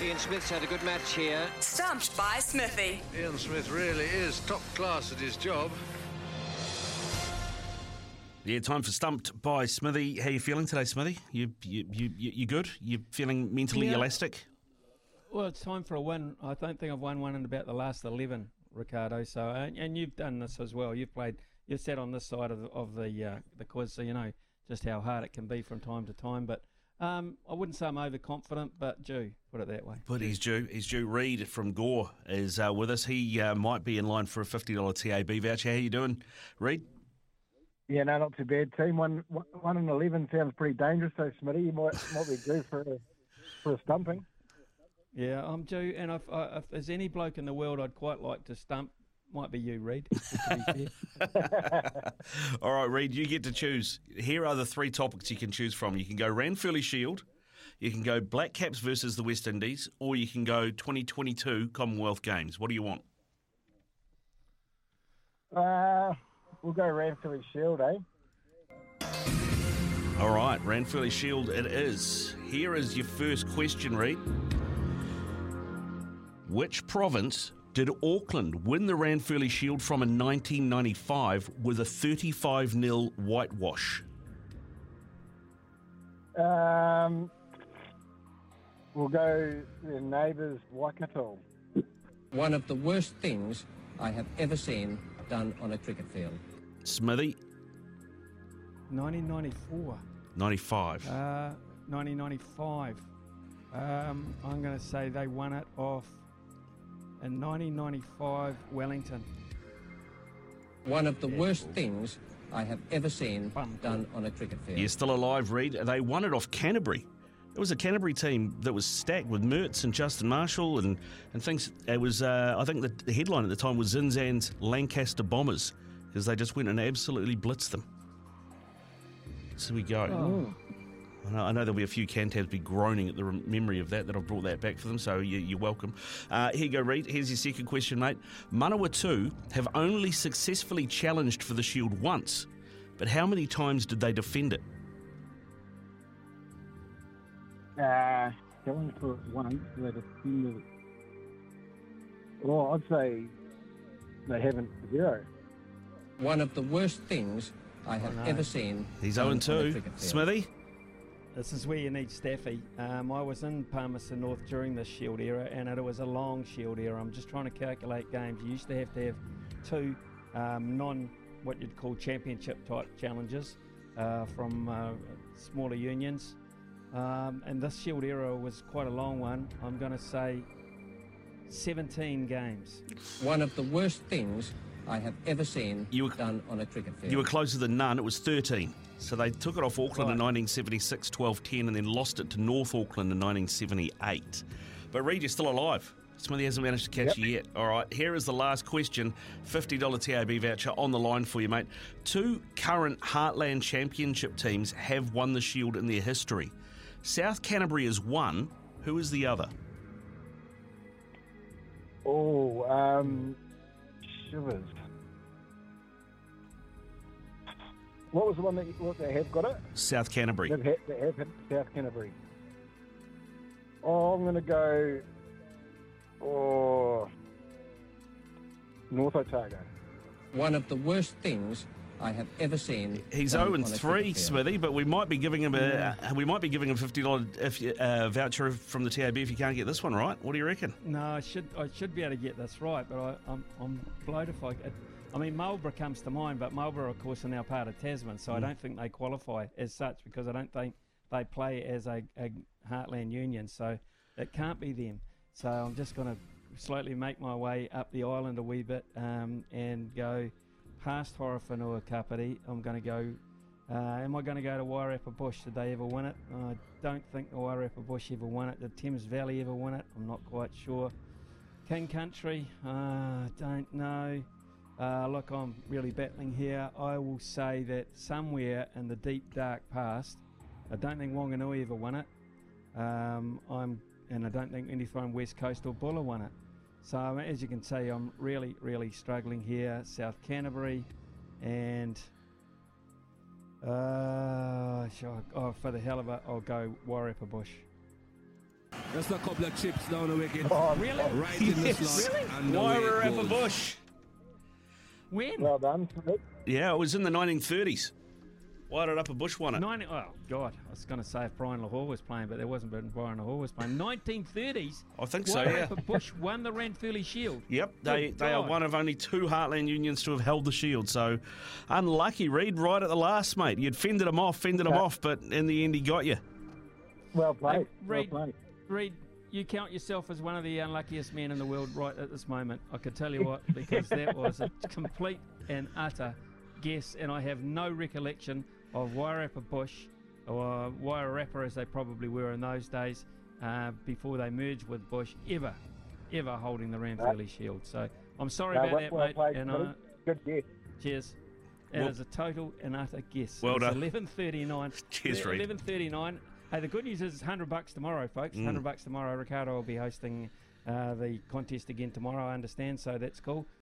Ian Smith's had a good match here. Stumped by Smithy. Ian Smith really is top class at his job. Yeah, time for stumped by Smithy. How you feeling today, Smithy? You you you you you good? You feeling mentally Yeah. elastic? Well, it's time for a win. I don't think I've won one in about the last 11, Ricardo. So, and, and you've done this as well. You've played, you've sat on this side of the, of the, uh, the quiz, so you know just how hard it can be from time to time. But um, I wouldn't say I'm overconfident, but due, put it that way. But he's due. He's due. Reed from Gore is uh, with us. He uh, might be in line for a fifty dollar TAB voucher. How you doing, Reed? Yeah, no, not too bad. Team one, one and eleven sounds pretty dangerous. So Smitty, you might might be due for a, for a stumping. Yeah, I'm due, and if, uh, if there's any bloke in the world I'd quite like to stump, might be you, Reed. to be fair. All right, Reed, you get to choose. Here are the three topics you can choose from. You can go Ranfurly Shield, you can go Black Caps versus the West Indies, or you can go 2022 Commonwealth Games. What do you want? Uh, we'll go Ranfurly Shield, eh? All right, Ranfurly Shield it is. Here is your first question, Reed. Which province did Auckland win the Ranfurly Shield from in 1995 with a 35 0 whitewash? Um, we'll go the neighbours Waikato. One of the worst things I have ever seen done on a cricket field. Smithy, 1994. 95. Uh, 1995. Um, I'm going to say they won it off in 1995 Wellington. One of the worst things I have ever seen done on a cricket field. You're still alive, Reed. They won it off Canterbury. It was a Canterbury team that was stacked with Mertz and Justin Marshall and, and things. It was, uh, I think, the, the headline at the time was Zinzan's Lancaster Bombers because they just went and absolutely blitzed them. So we go. Oh. I know, I know there'll be a few Cantabs be groaning at the memory of that, that I've brought that back for them, so you, you're welcome. Uh, here you go, Reed. Here's your second question, mate. Manawatu have only successfully challenged for the Shield once, but how many times did they defend it? Uh, going for it once, they defended. Well, I'd say they haven't zero. One of the worst things I have no. ever seen. He's 0 on 2. Smithy? This is where you need Staffy. Um, I was in Palmerston North during the Shield era, and it was a long Shield era. I'm just trying to calculate games. You used to have to have two um, non what you'd call championship type challenges uh, from uh, smaller unions. Um, and this Shield era was quite a long one. I'm going to say 17 games. One of the worst things I have ever seen You were- done on a cricket field. You were closer than none. It was 13. So they took it off Auckland in Right. 1976, 12 10, and then lost it to North Auckland in 1978. But Reed, you're still alive. Smithy hasn't managed to catch you yet. All right, here is the last question $50 TAB voucher on the line for you, mate. Two current Heartland Championship teams have won the Shield in their history. South Canterbury is one. Who is the other? Oh, um, shivers. What was the one that you, what they have got it? South Canterbury. They've had, they have had South Canterbury. Oh, I'm going to go. Oh, North Otago. One of the worst things I have ever seen. He's done 0 and 3. Smithy, but we might be giving him a we might be giving him a fifty dollar uh, voucher from the TAB if you can't get this one right. What do you reckon? No, I should I should be able to get this right, but I, I'm I'm blown if I. It, I mean, Marlborough comes to mind, but Marlborough, of course, are now part of Tasman, so I Mm. don't think they qualify as such because I don't think they play as a, a Heartland Union, so it can't be them. So I'm just going to slowly make my way up the island a wee bit um, and go past Horowhenua Kapiti. I'm going to go. Uh, am I going to go to Wairarapa Bush? Did they ever win it? I don't think the Wairarapa Bush ever won it. Did Thames Valley ever win it? I'm not quite sure. King Country, uh, don't know. Uh, look, I'm really battling here. I will say that somewhere in the deep dark past, I don't think Wanganui ever won it. Um, I'm, and I don't think anytime West Coast or Buller won it. So as you can see, I'm really, really struggling here. South Canterbury, and uh, sure, oh, for the hell of it, I'll go Wairarapa Bush. Just a couple of chips down the wicket. Oh, really? Right in the slot. Really? And away it Wairarapa goes. Bush. When? Well done, Yeah, it was in the 1930s. Wairarapa Bush won it. Nine, oh God, I was going to say if Brian Lochore was playing, but there wasn't. But Brian Lochore was playing. 1930s. I think so, yeah. Wairarapa Bush won the Ranfurly Shield. Yep, they, Good they are one of only two Heartland unions to have held the shield. So unlucky, Reed, right at the last, mate. You'd fended him off, fended him Yeah. off, but in the end he got you. Well played. Hey, well Reed, played. Reed, you count yourself as one of the unluckiest men in the world right at this moment. I could tell you what, because that was a complete and utter guess, and I have no recollection of Wairarapa Bush or Wairarapa as they probably were in those days uh, before they merged with Bush ever, ever holding the Ranfurly Shield. So I'm sorry No, about that, well mate. played, and Smithy. I, Good guess. Cheers. It Well- is a total and utter guess. Well it's done. 11.39. Cheers, Reed. 11.39. Hey, the good news is it's 100 bucks tomorrow, folks. Mm. 100 bucks tomorrow. Ricardo will be hosting uh, the contest again tomorrow, I understand, so that's cool.